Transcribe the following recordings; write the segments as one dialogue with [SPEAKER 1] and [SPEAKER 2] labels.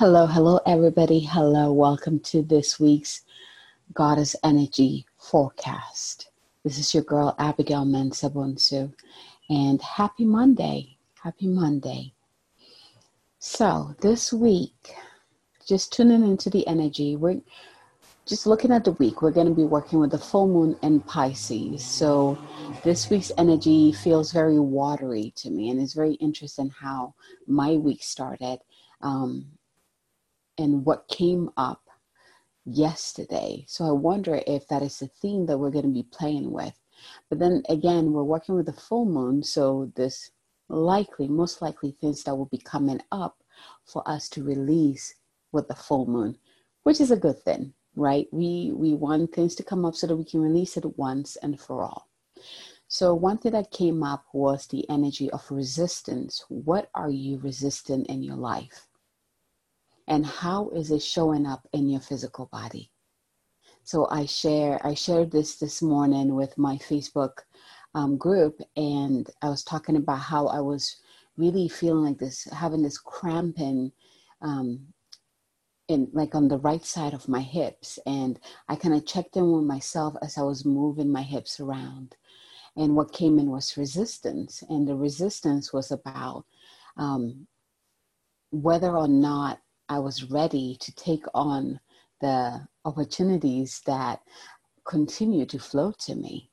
[SPEAKER 1] Hello, hello, everybody. Hello, welcome to this week's Goddess Energy Forecast. This is your girl, Abigail Mensah and happy Monday. Happy Monday. So, this week, just tuning into the energy, we're just looking at the week. We're going to be working with the full moon in Pisces. So, this week's energy feels very watery to me, and it's very interesting how my week started. Um, and what came up yesterday. So I wonder if that is the theme that we're going to be playing with. But then again, we're working with the full moon, so this likely, most likely things that will be coming up for us to release with the full moon, which is a good thing, right? We we want things to come up so that we can release it once and for all. So one thing that came up was the energy of resistance. What are you resisting in your life? And how is it showing up in your physical body? So i share i shared this this morning with my facebook um, group and i was talking about how i was really feeling like this having this cramping um, in like on the right side of my hips and i kind of checked in with myself as i was moving my hips around. And what came in was resistance and the resistance was about um, whether or not I was ready to take on the opportunities that continue to flow to me,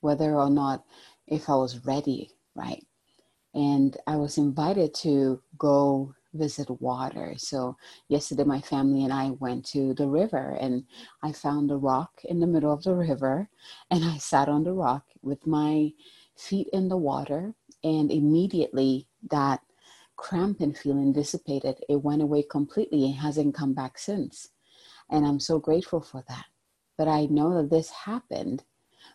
[SPEAKER 1] whether or not if I was ready, right? And I was invited to go visit water. So yesterday, my family and I went to the river, and I found a rock in the middle of the river, and I sat on the rock with my feet in the water, and immediately that cramping feeling dissipated. It went away completely It hasn't come back since. And I'm so grateful for that. But I know that this happened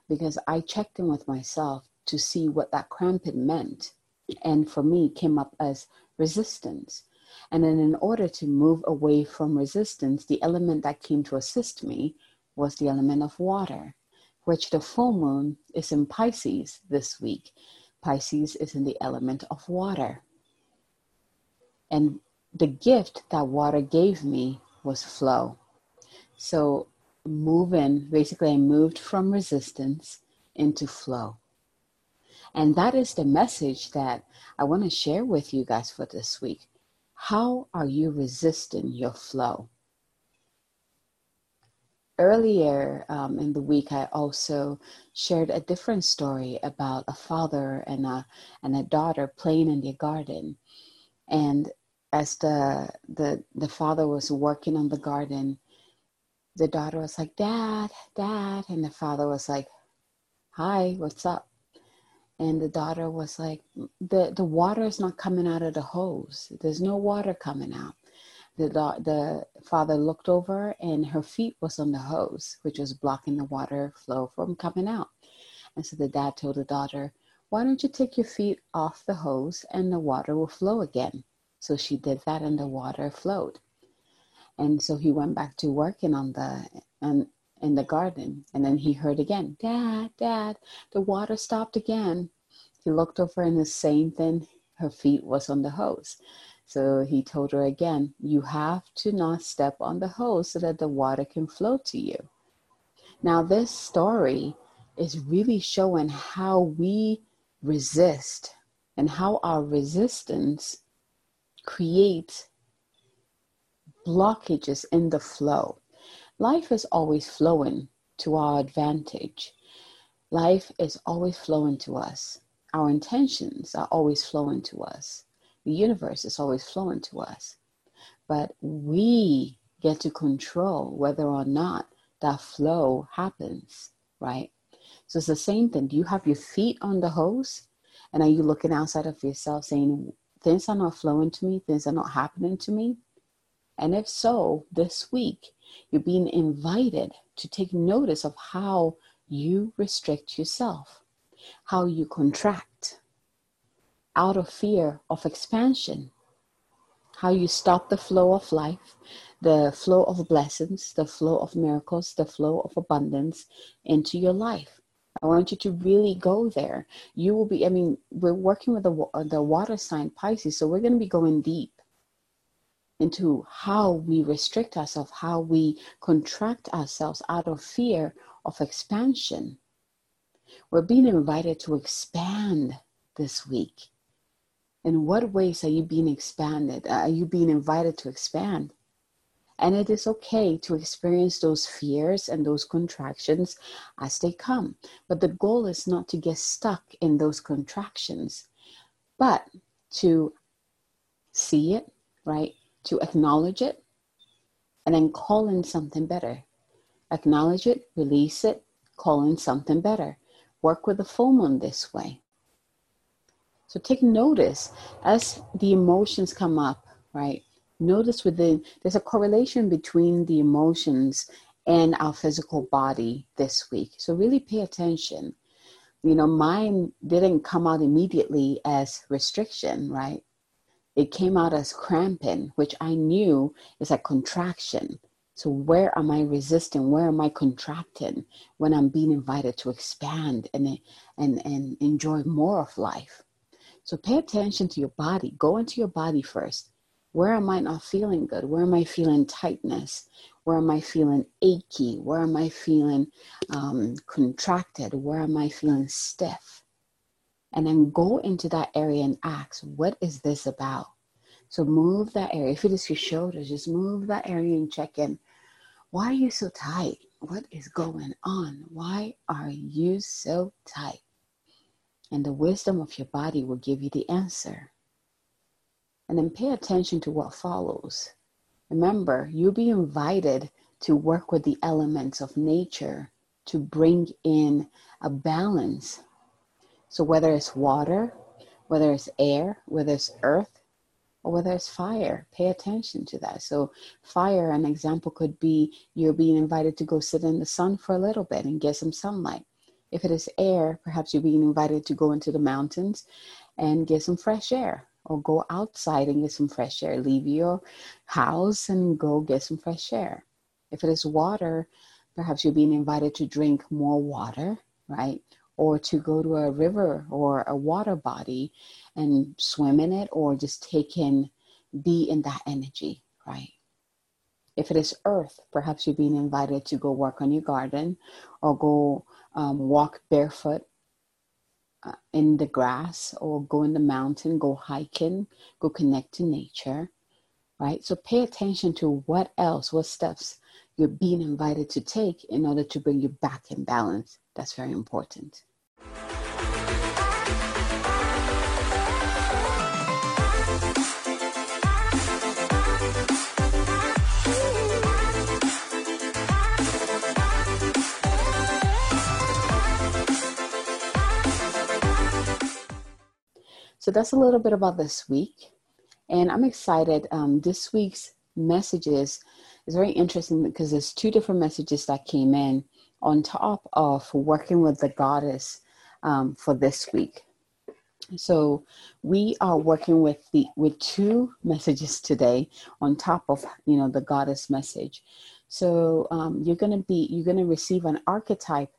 [SPEAKER 1] because I checked in with myself to see what that cramping meant. And for me, came up as resistance. And then, in order to move away from resistance, the element that came to assist me was the element of water, which the full moon is in Pisces this week. Pisces is in the element of water. And the gift that water gave me was flow. So, moving, basically, I moved from resistance into flow. And that is the message that I want to share with you guys for this week. How are you resisting your flow? Earlier um, in the week, I also shared a different story about a father and a, and a daughter playing in their garden. And as the the the father was working on the garden, the daughter was like, "Dad, Dad," and the father was like, "Hi, what's up?" And the daughter was like, "the The water is not coming out of the hose. There's no water coming out." The da- the father looked over, and her feet was on the hose, which was blocking the water flow from coming out. And so the dad told the daughter, "Why don't you take your feet off the hose, and the water will flow again?" So she did that and the water flowed. And so he went back to working on the and in the garden. And then he heard again, Dad, Dad, the water stopped again. He looked over and the same thing, her feet was on the hose. So he told her again, You have to not step on the hose so that the water can flow to you. Now, this story is really showing how we resist and how our resistance create blockages in the flow. Life is always flowing to our advantage. Life is always flowing to us. Our intentions are always flowing to us. The universe is always flowing to us. But we get to control whether or not that flow happens, right? So it's the same thing. Do you have your feet on the hose? And are you looking outside of yourself saying, things are not flowing to me, things are not happening to me? And if so, this week, you're being invited to take notice of how you restrict yourself, how you contract out of fear of expansion, how you stop the flow of life, the flow of blessings, the flow of miracles, the flow of abundance into your life. I want you to really go there. You will be, I mean, we're working with the, the water sign Pisces, so we're going to be going deep. into how we restrict ourselves, how we contract ourselves out of fear of expansion. We're being invited to expand this week. In what ways are you being expanded? Are you being invited to expand? And it is okay to experience those fears and those contractions as they come. But the goal is not to get stuck in those contractions, but to see it, right? To acknowledge it, and then call in something better. Acknowledge it, release it, call in something better. Work with the full moon this way. So take notice as the emotions come up, right? Notice within, there's a correlation between the emotions and our physical body this week. So really pay attention. You know, mine didn't come out immediately as restriction, right? It came out as cramping, which I knew is a contraction. So where am I resisting? Where am I contracting when I'm being invited to expand and and and enjoy more of life? So pay attention to your body. Go into your body first. Where am I not feeling good? Where am I feeling tightness? Where am I feeling achy? Where am I feeling um, contracted? Where am I feeling stiff? And then go into that area and ask, what is this about? So move that area. If it is your shoulders, just move that area and check in. Why are you so tight? What is going on? Why are you so tight? and the wisdom of your body will give you the answer. And then pay attention to what follows. Remember, you'll be invited to work with the elements of nature to bring in a balance. So, whether it's water, whether it's air, whether it's earth, or whether it's fire, pay attention to that. So, fire, an example could be you're being invited to go sit in the sun for a little bit and get some sunlight. If it is air, perhaps you're being invited to go into the mountains and get some fresh air or go outside and get some fresh air. Leave your house and go get some fresh air. If it is water, perhaps you're being invited to drink more water, right? Or to go to a river or a water body and swim in it or just take in, be in that energy, right? If it is earth, perhaps you're being invited to go work on your garden or go um, walk barefoot Uh, in the grass or go in the mountain, go hiking, go connect to nature, right? So pay attention to what else, what steps you're being invited to take in order to bring you back in balance. That's very important. So that's a little bit about this week. And I'm excited. Um, this week's messages is very interesting because there's two different messages that came in on top of working with the goddess um, for this week. So we are working with the with two messages today on top of you know the goddess message. So um, you're gonna be you're gonna receive an archetype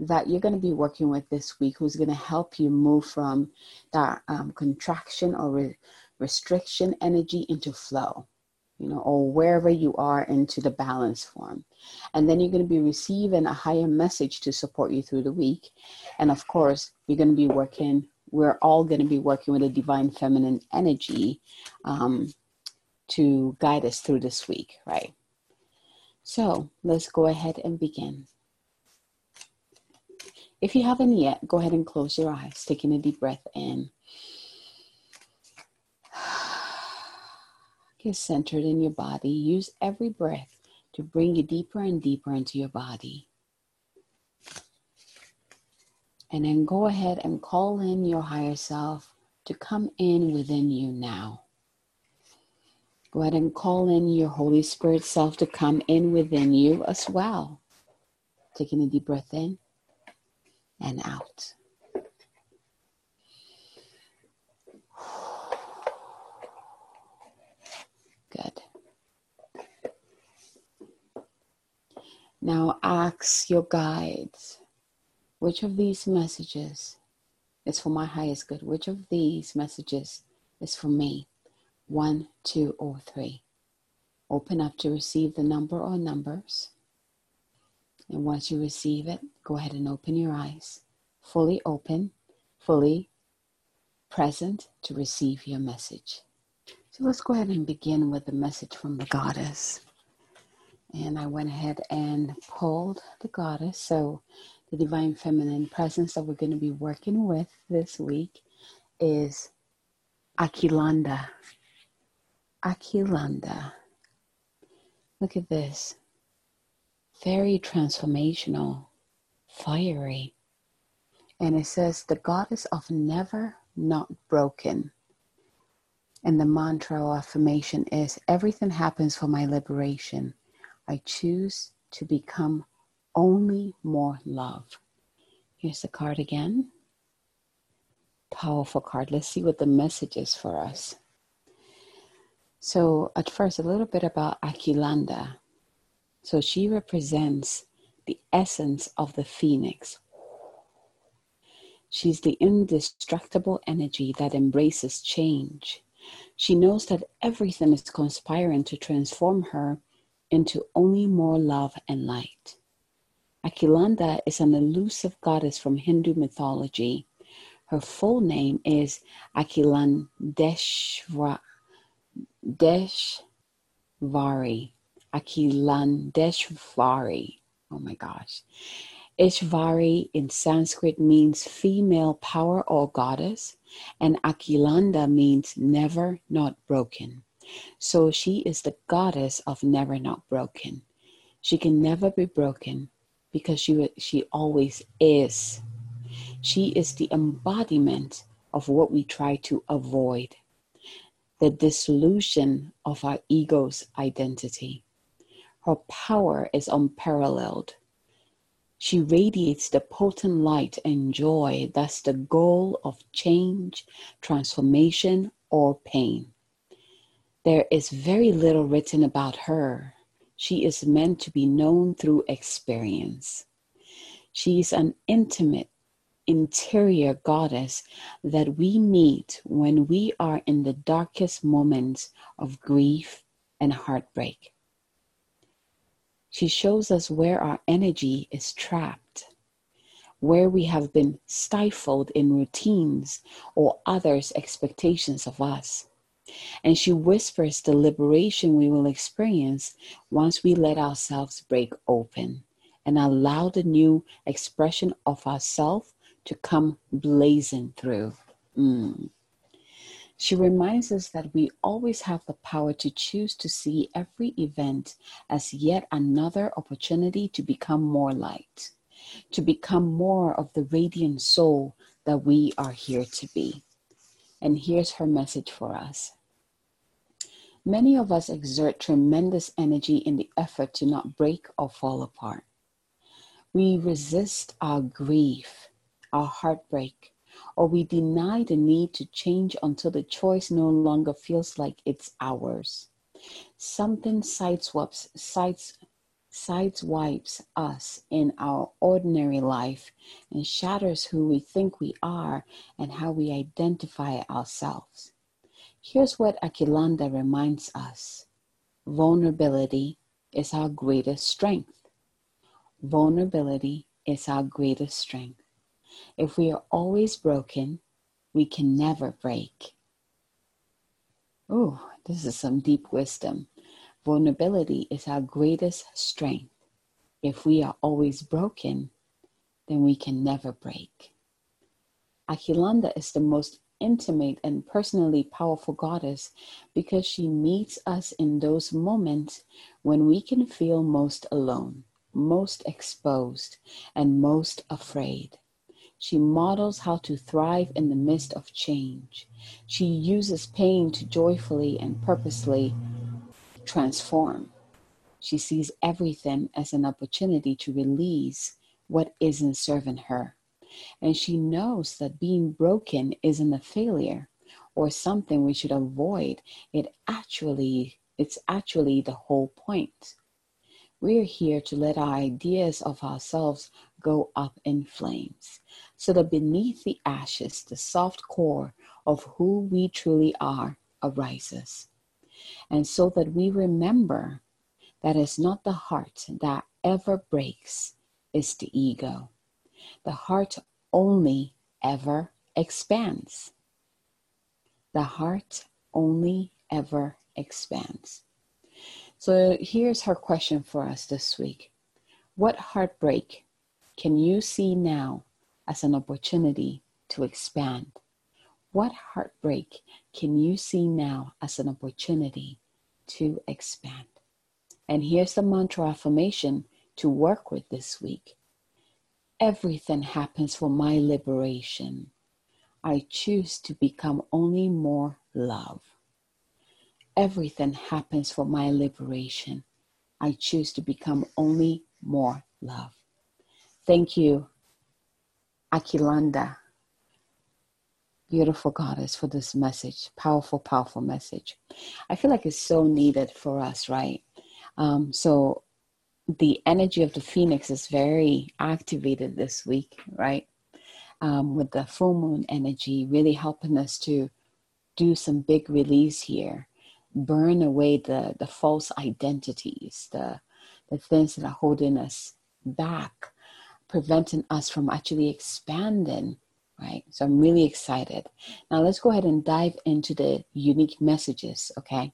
[SPEAKER 1] that you're going to be working with this week who's going to help you move from that um, contraction or re- restriction energy into flow you know or wherever you are into the balance form. And then you're going to be receiving a higher message to support you through the week. And of course you're going to be working we're all going to be working with a divine feminine energy um, to guide us through this week right? So let's go ahead and begin if you haven't yet, go ahead and close your eyes, taking a deep breath in. Get centered in your body. Use every breath to bring you deeper and deeper into your body. And then go ahead and call in your higher self to come in within you now. Go ahead and call in your Holy Spirit self to come in within you as well. Taking a deep breath in and out. Good. Now ask your guides which of these messages is for my highest good? Which of these messages is for me? One, two, or three. open up to receive the number or numbers. And once you receive it, go ahead and open your eyes, fully open, fully present to receive your message. So let's go ahead and begin with the message from the goddess. And I went ahead and pulled the goddess. So the divine feminine presence that we're going to be working with this week is Akilanda. Akilanda. Look at this. Very transformational, fiery. And it says, the goddess of never not broken. And the mantra or affirmation is everything happens for my liberation. I choose to become only more love. Here's the card again. Powerful card. Let's see what the message is for us. So, at first, a little bit about Akilanda. So, she represents the essence of the phoenix. She's the indestructible energy that embraces change. She knows that everything is conspiring to transform her into only more love and light. Akilanda is an elusive goddess from Hindu mythology. Her full name is Akilandeshvara. Akilandeshvari. Oh my gosh. Ishvari in Sanskrit means female power or goddess, and Akilanda means never not broken. So she is the goddess of never not broken. She can never be broken because she, she always is. She is the embodiment of what we try to avoid the dissolution of our ego's identity. Her power is unparalleled. She radiates the potent light and joy that's the goal of change, transformation, or pain. There is very little written about her. She is meant to be known through experience. She is an intimate interior goddess that we meet when we are in the darkest moments of grief and heartbreak. She shows us where our energy is trapped, where we have been stifled in routines or others' expectations of us. And she whispers the liberation we will experience once we let ourselves break open and allow the new expression of ourself to come blazing through. Mm. She reminds us that we always have the power to choose to see every event as yet another opportunity to become more light, to become more of the radiant soul that we are here to be. And here's her message for us. Many of us exert tremendous energy in the effort to not break or fall apart. We resist our grief our heartbreak, or we deny the need to change until the choice no longer feels like it's ours. Something sideswipes, sides, sideswipes us in our ordinary life and shatters who we think we are and how we identify ourselves. Here's what Akilanda reminds us vulnerability is our greatest strength. Vulnerability is our greatest strength. If we are always broken, we can never break. Oh, this is some deep wisdom. Vulnerability is our greatest strength. If we are always broken, then we can never break. Akilanda is the most intimate and personally powerful goddess because she meets us in those moments when we can feel most alone, most exposed, and most afraid. She models how to thrive in the midst of change. She uses pain to joyfully and purposely transform. She sees everything as an opportunity to release what isn't serving her. And she knows that being broken isn't a failure or something we should avoid. It actually it's actually the whole point. We're here to let our ideas of ourselves go up in flames, so that beneath the ashes, the soft core of who we truly are arises. And so that we remember that it's not the heart that ever breaks, it's the ego. The heart only ever expands. The heart only ever expands. So here's her question for us this week What heartbreak can you see now as an opportunity to expand? What heartbreak can you see now as an opportunity to expand? And here's the mantra affirmation to work with this week Everything happens for my liberation. I choose to become only more love. Everything happens for my liberation. I choose to become only more love. Thank you, Akilanda. Beautiful goddess for this message. Powerful powerful message. I feel like it's so needed for us right? Um, so the energy of the phoenix is very activated this week right? Um, with the full moon energy really helping us to do some big release here burn away the the false identities the the things that are holding us back preventing us from actually expanding right? So I'm really excited. Now let's go ahead and dive into the unique messages, okay?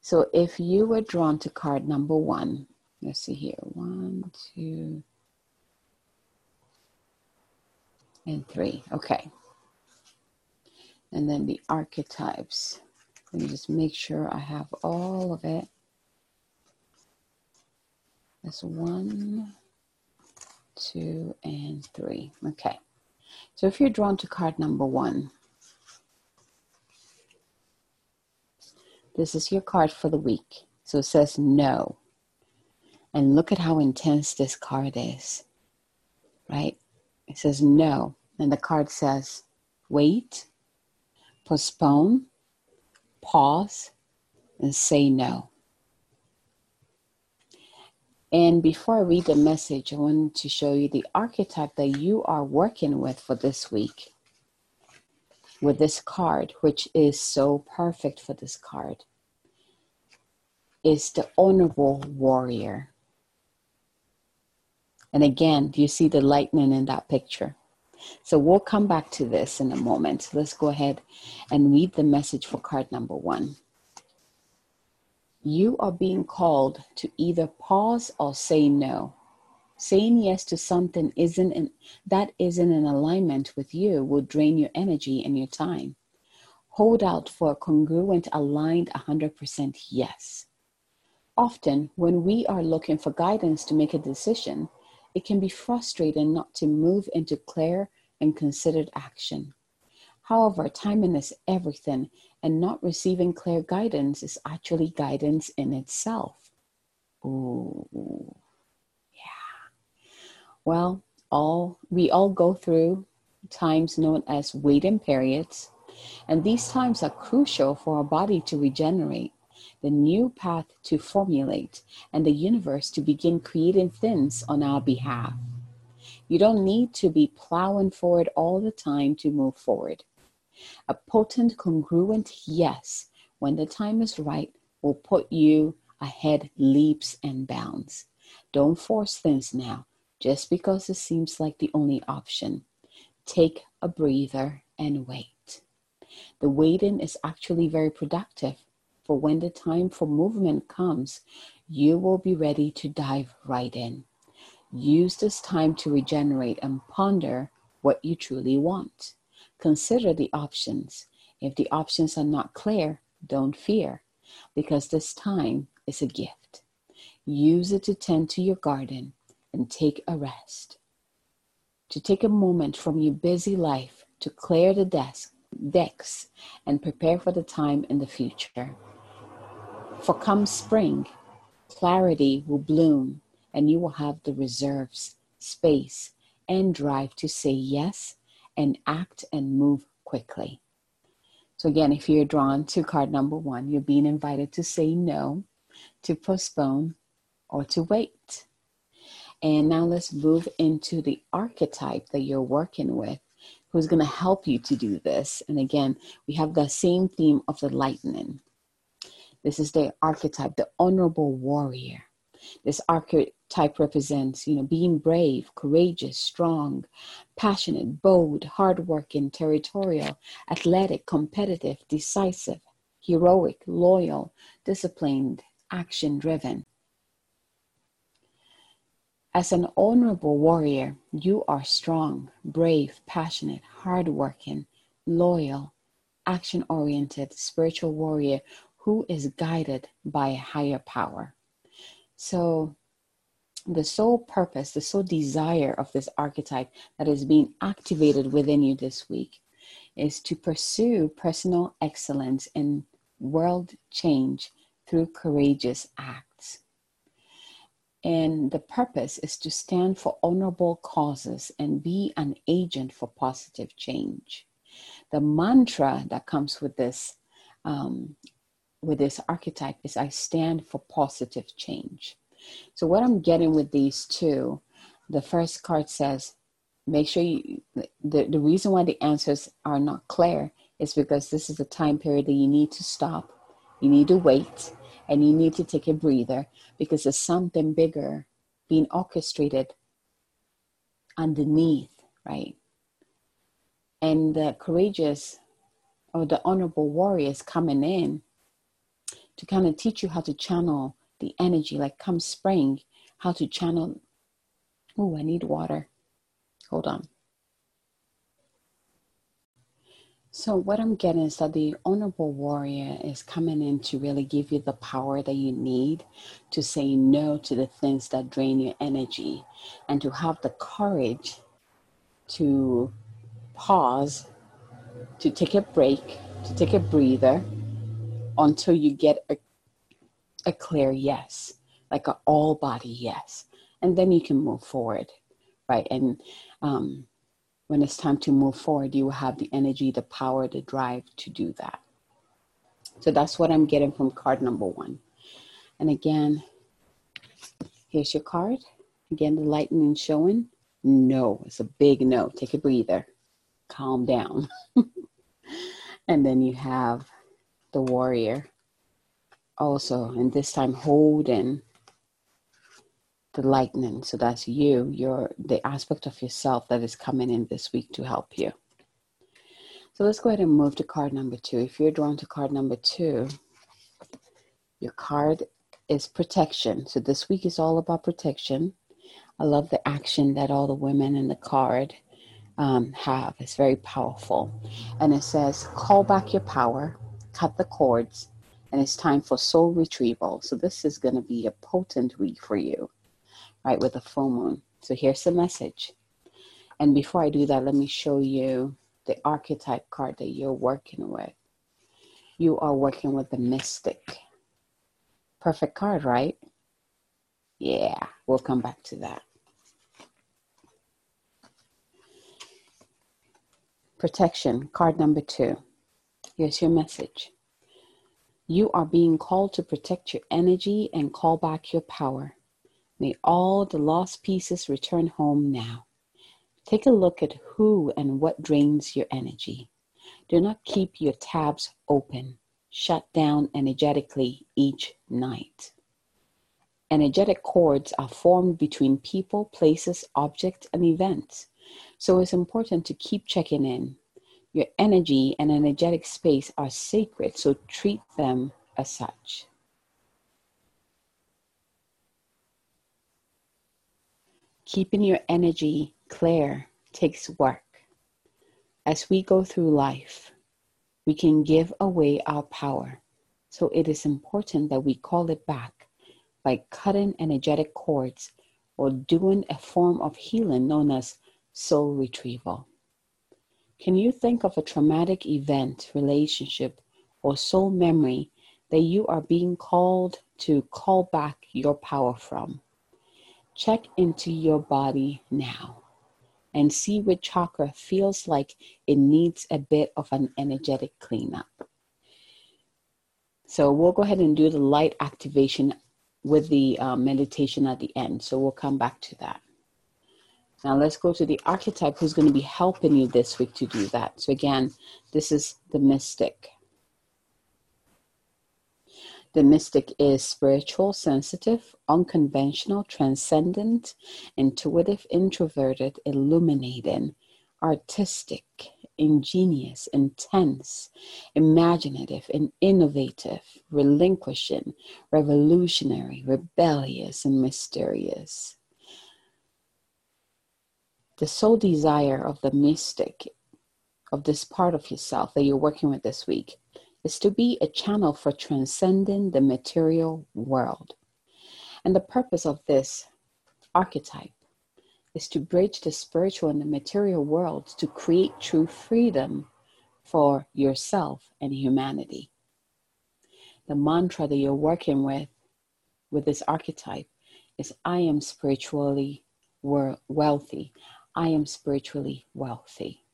[SPEAKER 1] So if you were drawn to card number one, let's see here one, two, and three, okay. And then the archetypes. Let me just make sure I have all of it. That's one, two, and three. Okay. So if you're drawn to card number one, this is your card for the week. So it says no. And look at how intense this card is, right? It says no. And the card says wait, postpone, pause, and say no. And before I read the message, I want to show you the archetype that you are working with for this week with this card, which is so perfect for this card, is the honorable warrior. And again, do you see the lightning in that picture? So we'll come back to this in a moment. Let's go ahead and read the message for card number one you are being called to either pause or say no. Saying yes to something isn't in, that isn't in alignment with you will drain your energy and your time. Hold out for a congruent, aligned 100% yes. Often, when we are looking for guidance to make a decision, it can be frustrating not to move into clear and considered action. However, timing is everything, and not receiving clear guidance is actually guidance in itself. Ooh, yeah. Well, all we all go through times known as waiting periods, and these times are crucial for our body to regenerate, the new path to formulate, and the universe to begin creating things on our behalf. You don't need to be plowing forward all the time to move forward. A potent, congruent yes, when the time is right, will put you ahead leaps and bounds. Don't force things now just because it seems like the only option. Take a breather and wait. The waiting is actually very productive, for when the time for movement comes, you will be ready to dive right in. Use this time to regenerate and ponder what you truly want. Consider the options. If the options are not clear, don't fear, because this time is a gift. Use it to tend to your garden and take a rest. To take a moment from your busy life to clear the desk, decks and prepare for the time in the future. For come spring, clarity will bloom and you will have the reserves, space, and drive to say yes and act and move quickly. So, again, if you're drawn to card number one, you're being invited to say no, to postpone, or to wait. And now let's move into the archetype that you're working with, who's going to help you to do this. And again, we have the same theme of the lightning. This is the archetype, the honorable warrior. This archetype represents, you know, being brave, courageous, strong, passionate, bold, hardworking, territorial, athletic, competitive, decisive, heroic, loyal, disciplined, action driven. As an honorable warrior, you are strong, brave, passionate, hardworking, loyal, action oriented, spiritual warrior who is guided by a higher power. So, the sole purpose, the sole desire of this archetype that is being activated within you this week is to pursue personal excellence and world change through courageous acts. And the purpose is to stand for honorable causes and be an agent for positive change. The mantra that comes with this um, with this archetype is I stand for positive change. So what I'm getting with these two, the first card says, make sure you the, the reason why the answers are not clear is because this is a time period that you need to stop, you need to wait, and you need to take a breather because there's something bigger being orchestrated underneath, right? And the courageous or the honorable warriors coming in to kind of teach you how to channel the energy, like come spring, how to channel. Oh, I need water. Hold on. So, what I'm getting is that the honorable warrior is coming in to really give you the power that you need to say no to the things that drain your energy and to have the courage to pause, to take a break, to take a breather until you get a, a clear yes, like an all body yes. And then you can move forward, right? And, um, when it's time to move forward, you will have the energy, the power, the drive to do that. So that's what I'm getting from card number one. And again, here's your card. Again, the lightning showing. No, it's a big no. Take a breather. Calm down. and then you have the warrior also, and this time holding the lightning. So that's you, your the aspect of yourself that is coming in this week to help you. So let's go ahead and move to card number two. If you're drawn to card number two, your card is protection. So this week is all about protection. I love the action that all the women in the card um, have. It's very powerful. And it says, call back your power, cut the cords, and it's time for soul retrieval. So this is going to be a potent week for you right, with the full moon. So here's the message. And before I do that, let me show you the archetype card that you're working with. You are working with the mystic. Perfect card, right? Yeah, we'll come back to that. Protection, card number two. Here's your message. You are being called to protect your energy and call back your power. May all the lost pieces return home now. Take a look at who and what drains your energy. Do not keep your tabs open. Shut down energetically each night. Energetic cords are formed between people, places, objects, and events. So it's important to keep checking in. Your energy and energetic space are sacred, so treat them as such. Keeping your energy clear takes work. As we go through life, we can give away our power. So it is important that we call it back by cutting energetic cords or doing a form of healing known as soul retrieval. Can you think of a traumatic event, relationship, or soul memory that you are being called to call back your power from? Check into your body now and see which chakra feels like it needs a bit of an energetic cleanup. So we'll go ahead and do the light activation with the uh, meditation at the end. So we'll come back to that. Now let's go to the archetype who's going to be helping you this week to do that. So again, this is the mystic. The mystic is spiritual, sensitive, unconventional, transcendent, intuitive, introverted, illuminating, artistic, ingenious, intense, imaginative, and innovative, relinquishing, revolutionary, rebellious, and mysterious. The sole desire of the mystic, of this part of yourself that you're working with this week, is to be a channel for transcending the material world. And the purpose of this archetype is to bridge the spiritual and the material worlds to create true freedom for yourself and humanity. The mantra that you're working with with this archetype is I am spiritually wealthy. I am spiritually wealthy.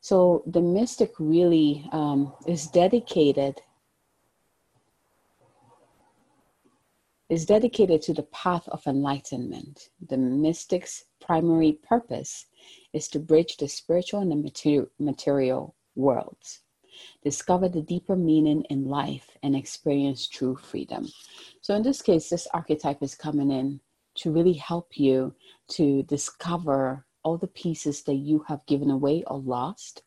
[SPEAKER 1] So the mystic really um, is dedicated is dedicated to the path of enlightenment. The mystic's primary purpose is to bridge the spiritual and the material worlds, discover the deeper meaning in life, and experience true freedom. So, in this case, this archetype is coming in to really help you to discover all the pieces that you have given away or lost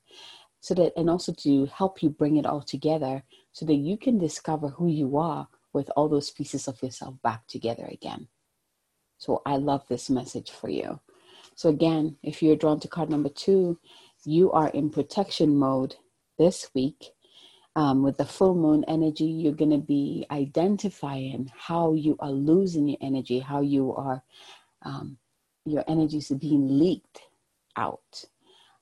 [SPEAKER 1] so that and also to help you bring it all together so that you can discover who you are with all those pieces of yourself back together again. So i love this message for you. So again if you're drawn to card number two you are in protection mode this week um, with the full moon energy. You're going to be identifying how you are losing your energy how you are um, your energies are being leaked out.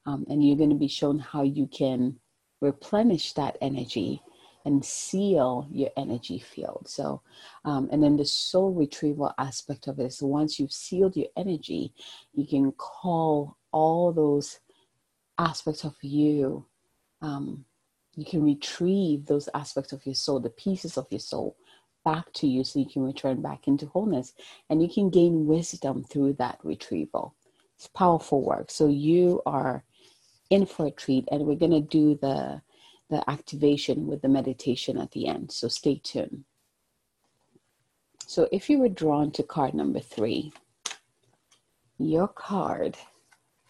[SPEAKER 1] Um, and you're going to be shown how you can replenish that energy and seal your energy field. So, um, and then the soul retrieval aspect of it is once you've sealed your energy, you can call all those aspects of you. Um, you can retrieve those aspects of your soul, the pieces of your soul, back to you so you can return back into wholeness and you can gain wisdom through that retrieval. It's powerful work. So you are in for a treat and we're going to do the the activation with the meditation at the end. So stay tuned. So if you were drawn to card number 3, your card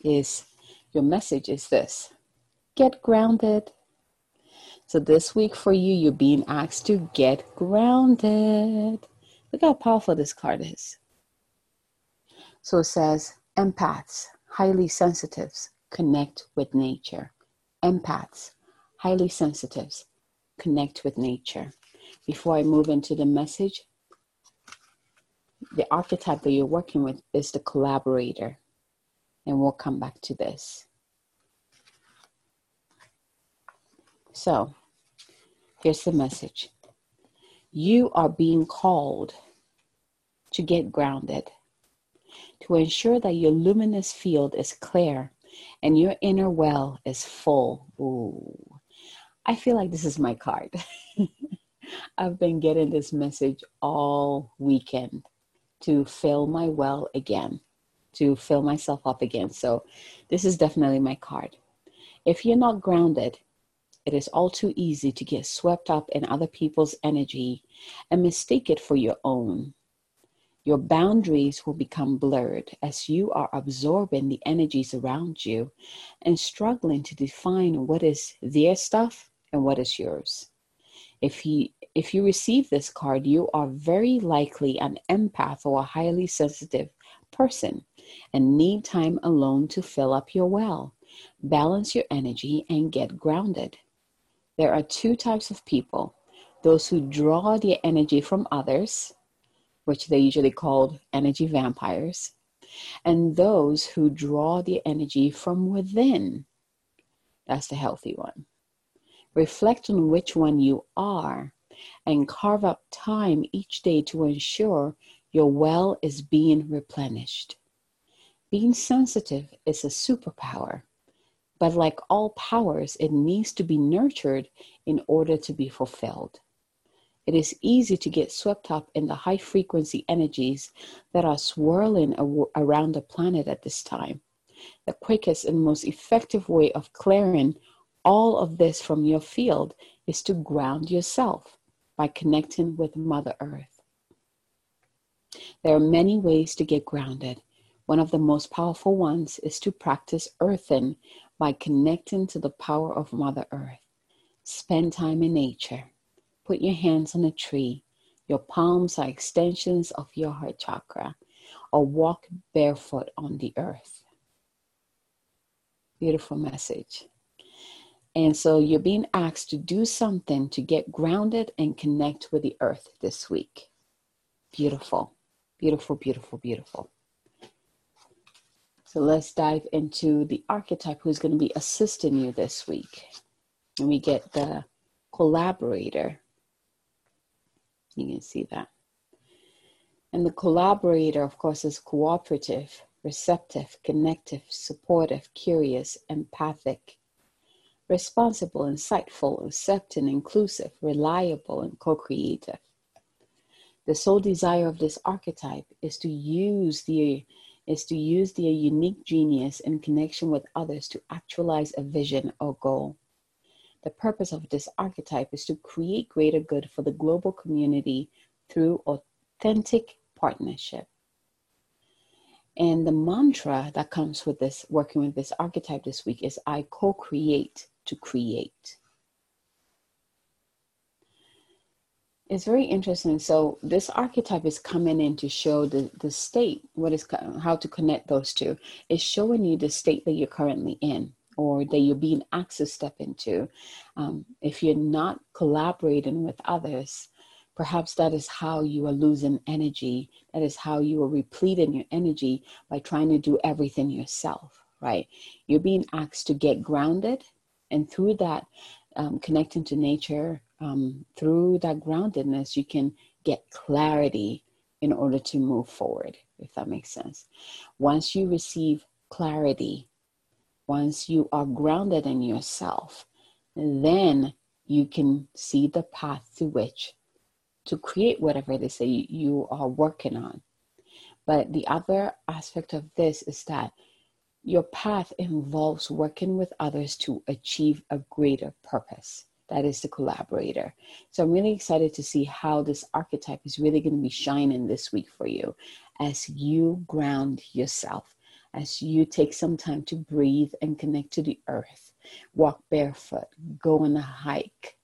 [SPEAKER 1] is your message is this. Get grounded. So this week for you, you're being asked to get grounded. Look how powerful this card is. So it says empaths, highly sensitives, connect with nature. Empaths, highly sensitives, connect with nature. Before I move into the message, the archetype that you're working with is the collaborator. And we'll come back to this. So, Here's the message You are being called to get grounded, to ensure that your luminous field is clear and your inner well is full. Ooh, I feel like this is my card. I've been getting this message all weekend to fill my well again, to fill myself up again. So, this is definitely my card. If you're not grounded, it is all too easy to get swept up in other people's energy and mistake it for your own. Your boundaries will become blurred as you are absorbing the energies around you and struggling to define what is their stuff and what is yours. If you if you receive this card, you are very likely an empath or a highly sensitive person and need time alone to fill up your well, balance your energy, and get grounded. There are two types of people those who draw their energy from others, which they usually called energy vampires, and those who draw their energy from within. That's the healthy one. Reflect on which one you are and carve up time each day to ensure your well is being replenished. Being sensitive is a superpower but like all powers, it needs to be nurtured in order to be fulfilled. It is easy to get swept up in the high frequency energies that are swirling around the planet at this time. The quickest and most effective way of clearing all of this from your field is to ground yourself by connecting with Mother Earth. There are many ways to get grounded. One of the most powerful ones is to practice earthing by connecting to the power of Mother Earth. Spend time in nature. Put your hands on a tree. Your palms are extensions of your heart chakra, or walk barefoot on the earth. Beautiful message. And so you're being asked to do something to get grounded and connect with the earth this week. Beautiful, beautiful, beautiful, beautiful. So let's dive into the archetype who's going to be assisting you this week. And we get the collaborator. You can see that. And the collaborator, of course, is cooperative, receptive, connective, supportive, curious, empathic, responsible, insightful, accepting, inclusive, reliable, and co creative. The sole desire of this archetype is to use the is to use their unique genius in connection with others to actualize a vision or goal. The purpose of this archetype is to create greater good for the global community through authentic partnership. And the mantra that comes with this, working with this archetype this week, is I co create to create. It's very interesting. So this archetype is coming in to show the, the state, what is how to connect those two. It's showing you the state that you're currently in or that you're being asked to step into. Um, if you're not collaborating with others, perhaps that is how you are losing energy. That is how you are repleting your energy by trying to do everything yourself, right? You're being asked to get grounded, and through that, um, connecting to nature, um, through that groundedness, you can get clarity in order to move forward, if that makes sense. Once you receive clarity, once you are grounded in yourself, then you can see the path to which to create whatever is that you are working on. But the other aspect of this is that your path involves working with others to achieve a greater purpose that is the collaborator. So I'm really excited to see how this archetype is really going to be shining this week for you as you ground yourself, as you take some time to breathe and connect to the earth, walk barefoot, go on a hike,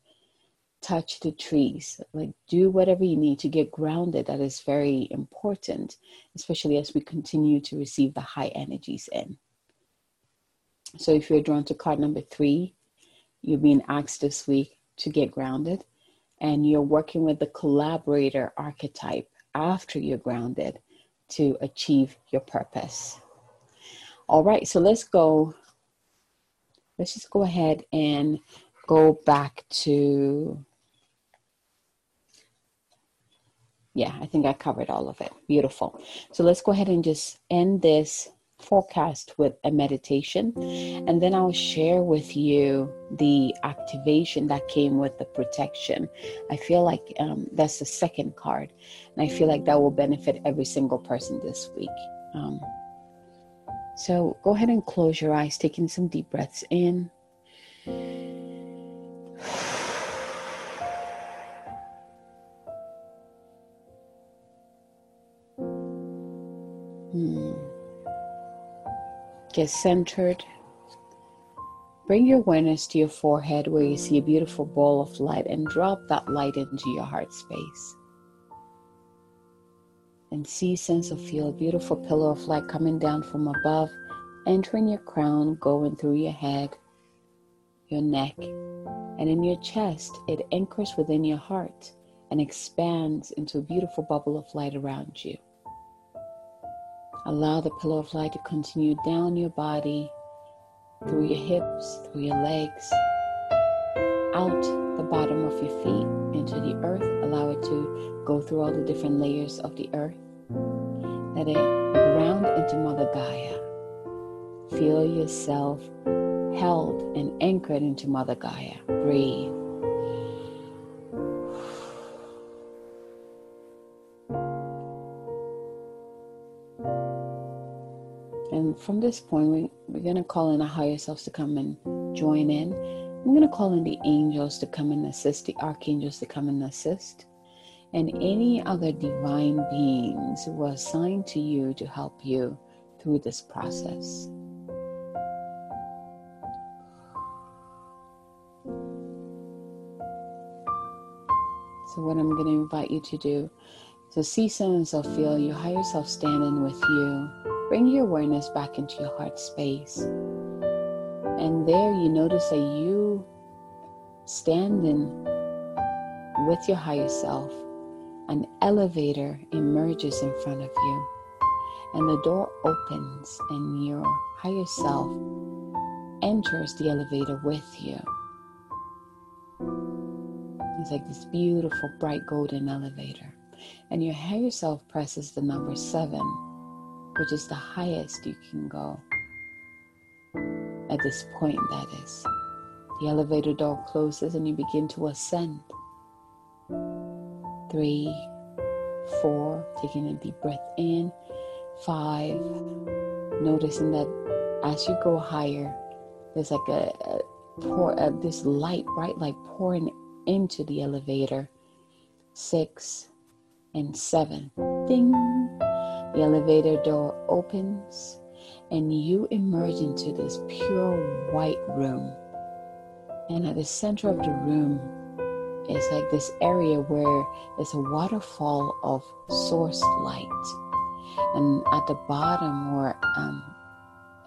[SPEAKER 1] touch the trees, like do whatever you need to get grounded. That is very important, especially as we continue to receive the high energies in. So if you're drawn to card number three, you're being asked this week to get grounded, and you're working with the collaborator archetype after you're grounded to achieve your purpose. All right, so let's go. Let's just go ahead and go back to. Yeah, I think I covered all of it. Beautiful. So let's go ahead and just end this forecast with a meditation and then I'll share with you the activation that came with the protection. I feel like um, that's the second card, and I feel like that will benefit every single person this week. Um, so go ahead and close your eyes, taking some deep breaths in. Get centered. Bring your awareness to your forehead where you see a beautiful ball of light and drop that light into your heart space. And see, sense, of feel a beautiful pillar of light coming down from above, entering your crown, going through your head, your neck, and in your chest. It anchors within your heart and expands into a beautiful bubble of light around you. Allow the pillow of light to continue down your body, through your hips, through your legs, out the bottom of your feet into the earth. Allow it to go through all the different layers of the earth. Let it ground into Mother Gaia. Feel yourself held and anchored into Mother Gaia. Breathe. From this point, we, we're going to call in our higher selves to come and join in. I'm going to call in the angels to come and assist, the archangels to come and assist, and any other divine beings who are assigned to you to help you through this process. So, what I'm going to invite you to do is to see, sense, or feel your higher self standing with you. Bring your awareness back into your heart space. And there you notice that you standing with your higher self, an elevator emerges in front of you. And the door opens, and your higher self enters the elevator with you. It's like this beautiful, bright golden elevator. And your higher self presses the number seven, which is the highest you can go. At this point, that is. The elevator door closes and you begin to ascend. Three, four, taking a deep breath in. Five, noticing that as you go higher, there's like a, a pour, uh, this light, bright light pouring into the elevator. Six and seven. Ding! The elevator door opens and you emerge into this pure white room. And at the center of the room is like this area where there's a waterfall of source light. And at the bottom, or um,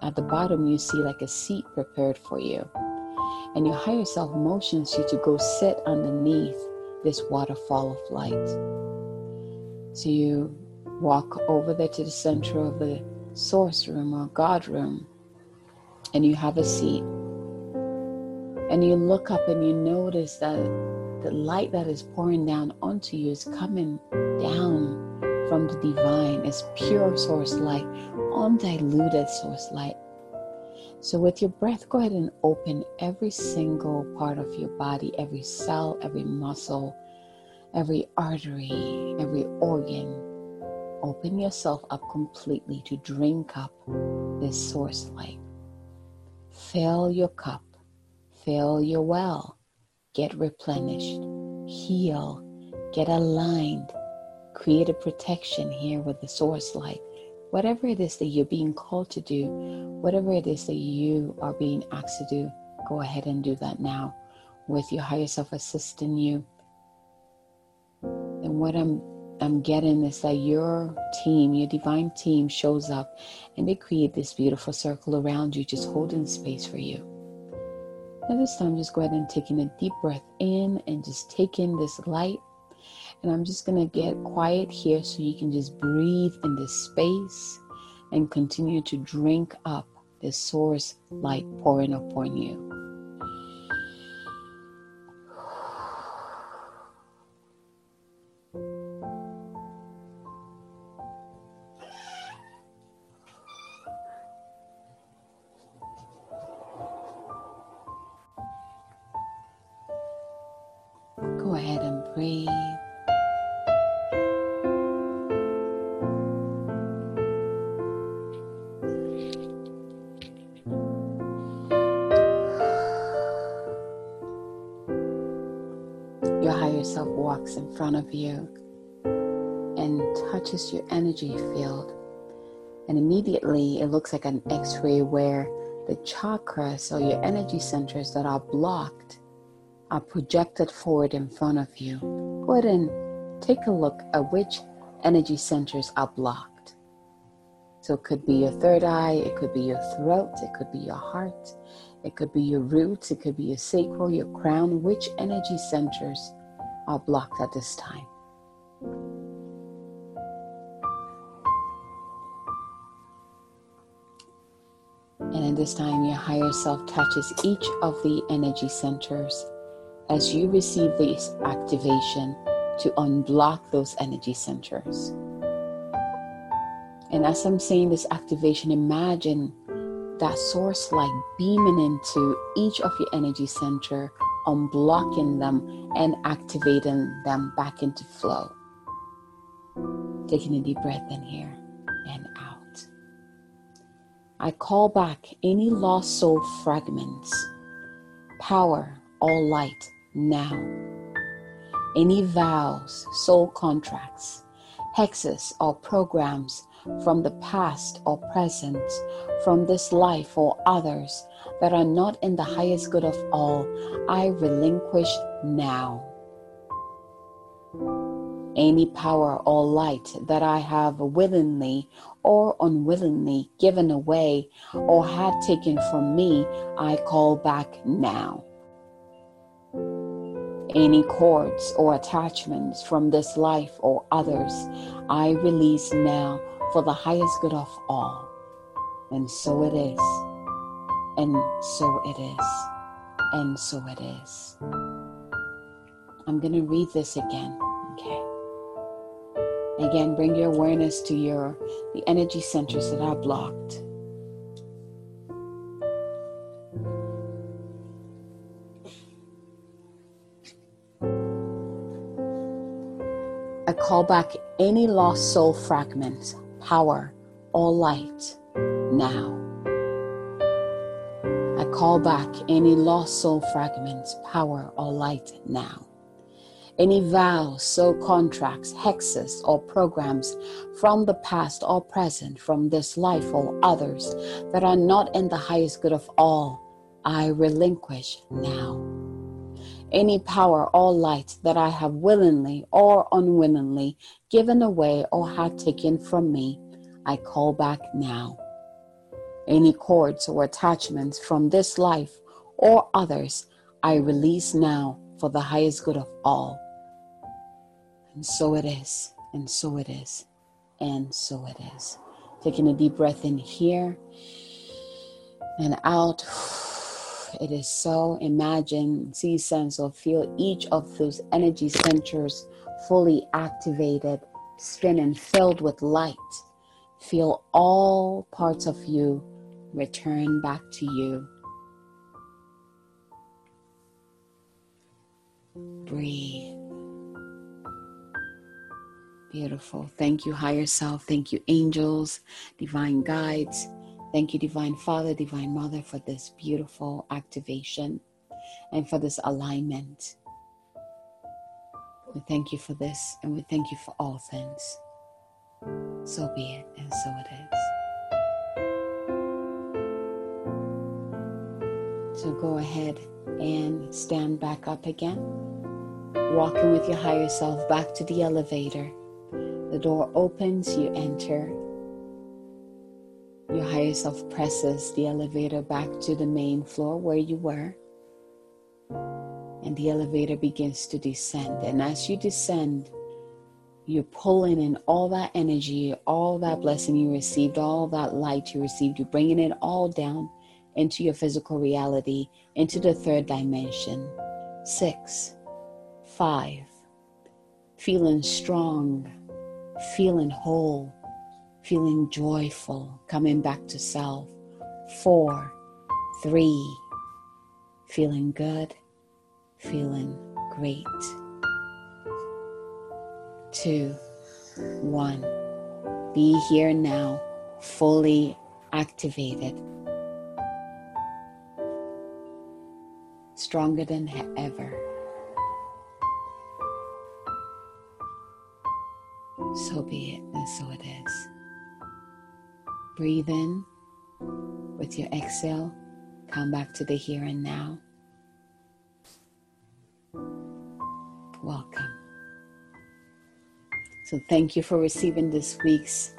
[SPEAKER 1] at the bottom, you see like a seat prepared for you. And your higher self motions you to go sit underneath this waterfall of light. So you walk over there to the center of the source room or God room, and you have a seat. And you look up and you notice that the light that is pouring down onto you is coming down from the divine. It's pure source light, undiluted source light. So, with your breath, go ahead and open every single part of your body, every cell, every muscle, every artery, every organ. Open yourself up completely to drink up this source light. Fill your cup, fill your well, get replenished, heal, get aligned, create a protection here with the source light. Whatever it is that you're being called to do, whatever it is that you are being asked to do, go ahead and do that now with your higher self assisting you and what I'm I'm getting is that your team, your divine team shows up and they create this beautiful circle around you, just holding space for you. Now this time just go ahead and taking a deep breath in and just take in this light. And I'm just gonna get quiet here so you can just breathe in this space and continue to drink up the source light pouring upon you. Yourself walks in front of you and touches your energy field. And immediately it looks like an x ray where the chakras or your energy centers that are blocked are projected forward in front of you. Go ahead and take a look at which energy centers are blocked. So it could be your third eye, it could be your throat, it could be your heart, it could be your roots, it could be your sacral, your crown. Which energy centers are blocked at this time. And at this time, your higher self touches each of the energy centers as you receive this activation to unblock those energy centers. And as I'm saying this activation, imagine that source light beaming into each of your energy center unblocking them and activating them back into flow. Taking a deep breath in here and out. I call back any lost soul fragments power, all light, now. Any vows, soul contracts, hexes, or programs from the past or present, from this life or others that are not in the highest good of all, I relinquish now. Any power or light that I have willingly or unwillingly given away or had taken from me, I call back now. Any cords or attachments from this life or others, I release now for the highest good of all. And so it is. And so it is. And so it is. I'm going to read this again. Okay. Again, bring your awareness to your the energy centers that are blocked. I call back any lost soul fragment, power, or light now. I call back any lost soul fragments, power, or light now any vows, soul contracts, hexes, or programs from the past or present, from this life or others that are not in the highest good of all, I relinquish now. Any power or light that I have willingly or unwillingly given away or had taken from me, I call back now. Any cords or attachments from this life or others, I release now for the highest good of all. And so it is, and so it is, and so it is. Taking a deep breath in here and out. It is so. Imagine, see, sense, or feel each of those energy centers fully activated, spinning, filled with light. Feel all parts of you return back to you. Breathe. Beautiful. Thank you, higher self. Thank you, angels, divine guides. Thank you, Divine Father, Divine Mother, for this beautiful activation and for this alignment. We thank you for this and we thank you for all things. So be it, and so it is. So go ahead and stand back up again, walking with your higher self back to the elevator the door opens, you enter. Your higher self presses the elevator back to the main floor where you were. And the elevator begins to descend. And as you descend, you're pulling in all that energy, all that blessing you received, all that light you received. You're bringing it all down into your physical reality, into the third dimension. Six, five, feeling strong feeling whole, feeling joyful, coming back to self. Four, three, feeling good, feeling great. Two, one, be here now, fully activated, stronger than ever. so be it, and so it is. Breathe in with your exhale, come back to the here and now. Welcome. So, thank you for receiving this week's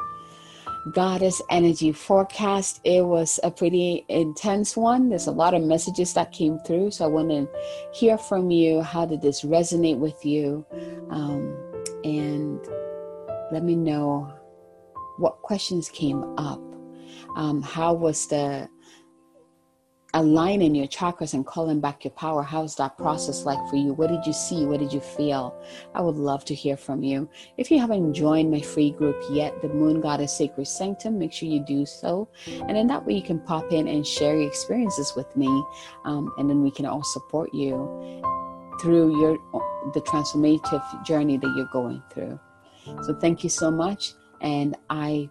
[SPEAKER 1] Goddess Energy forecast. It was a pretty intense one. There's a lot of messages that came through. So, I want to hear from you. How did this resonate with you? Um, and let me know what questions came up. Um, how was the aligning your chakras and calling back your power? How's that process like for you? What did you see? What did you feel? I would love to hear from you. If you haven't joined my free group yet, the Moon Goddess Sacred Sanctum, make sure you do so. And then that way you can pop in and share your experiences with me. Um, and then we can all support you through your the transformative journey that you're going through. So thank you so much. And I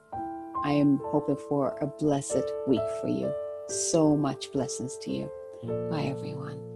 [SPEAKER 1] I am hoping for a blessed week for you. So much blessings to you. Bye everyone.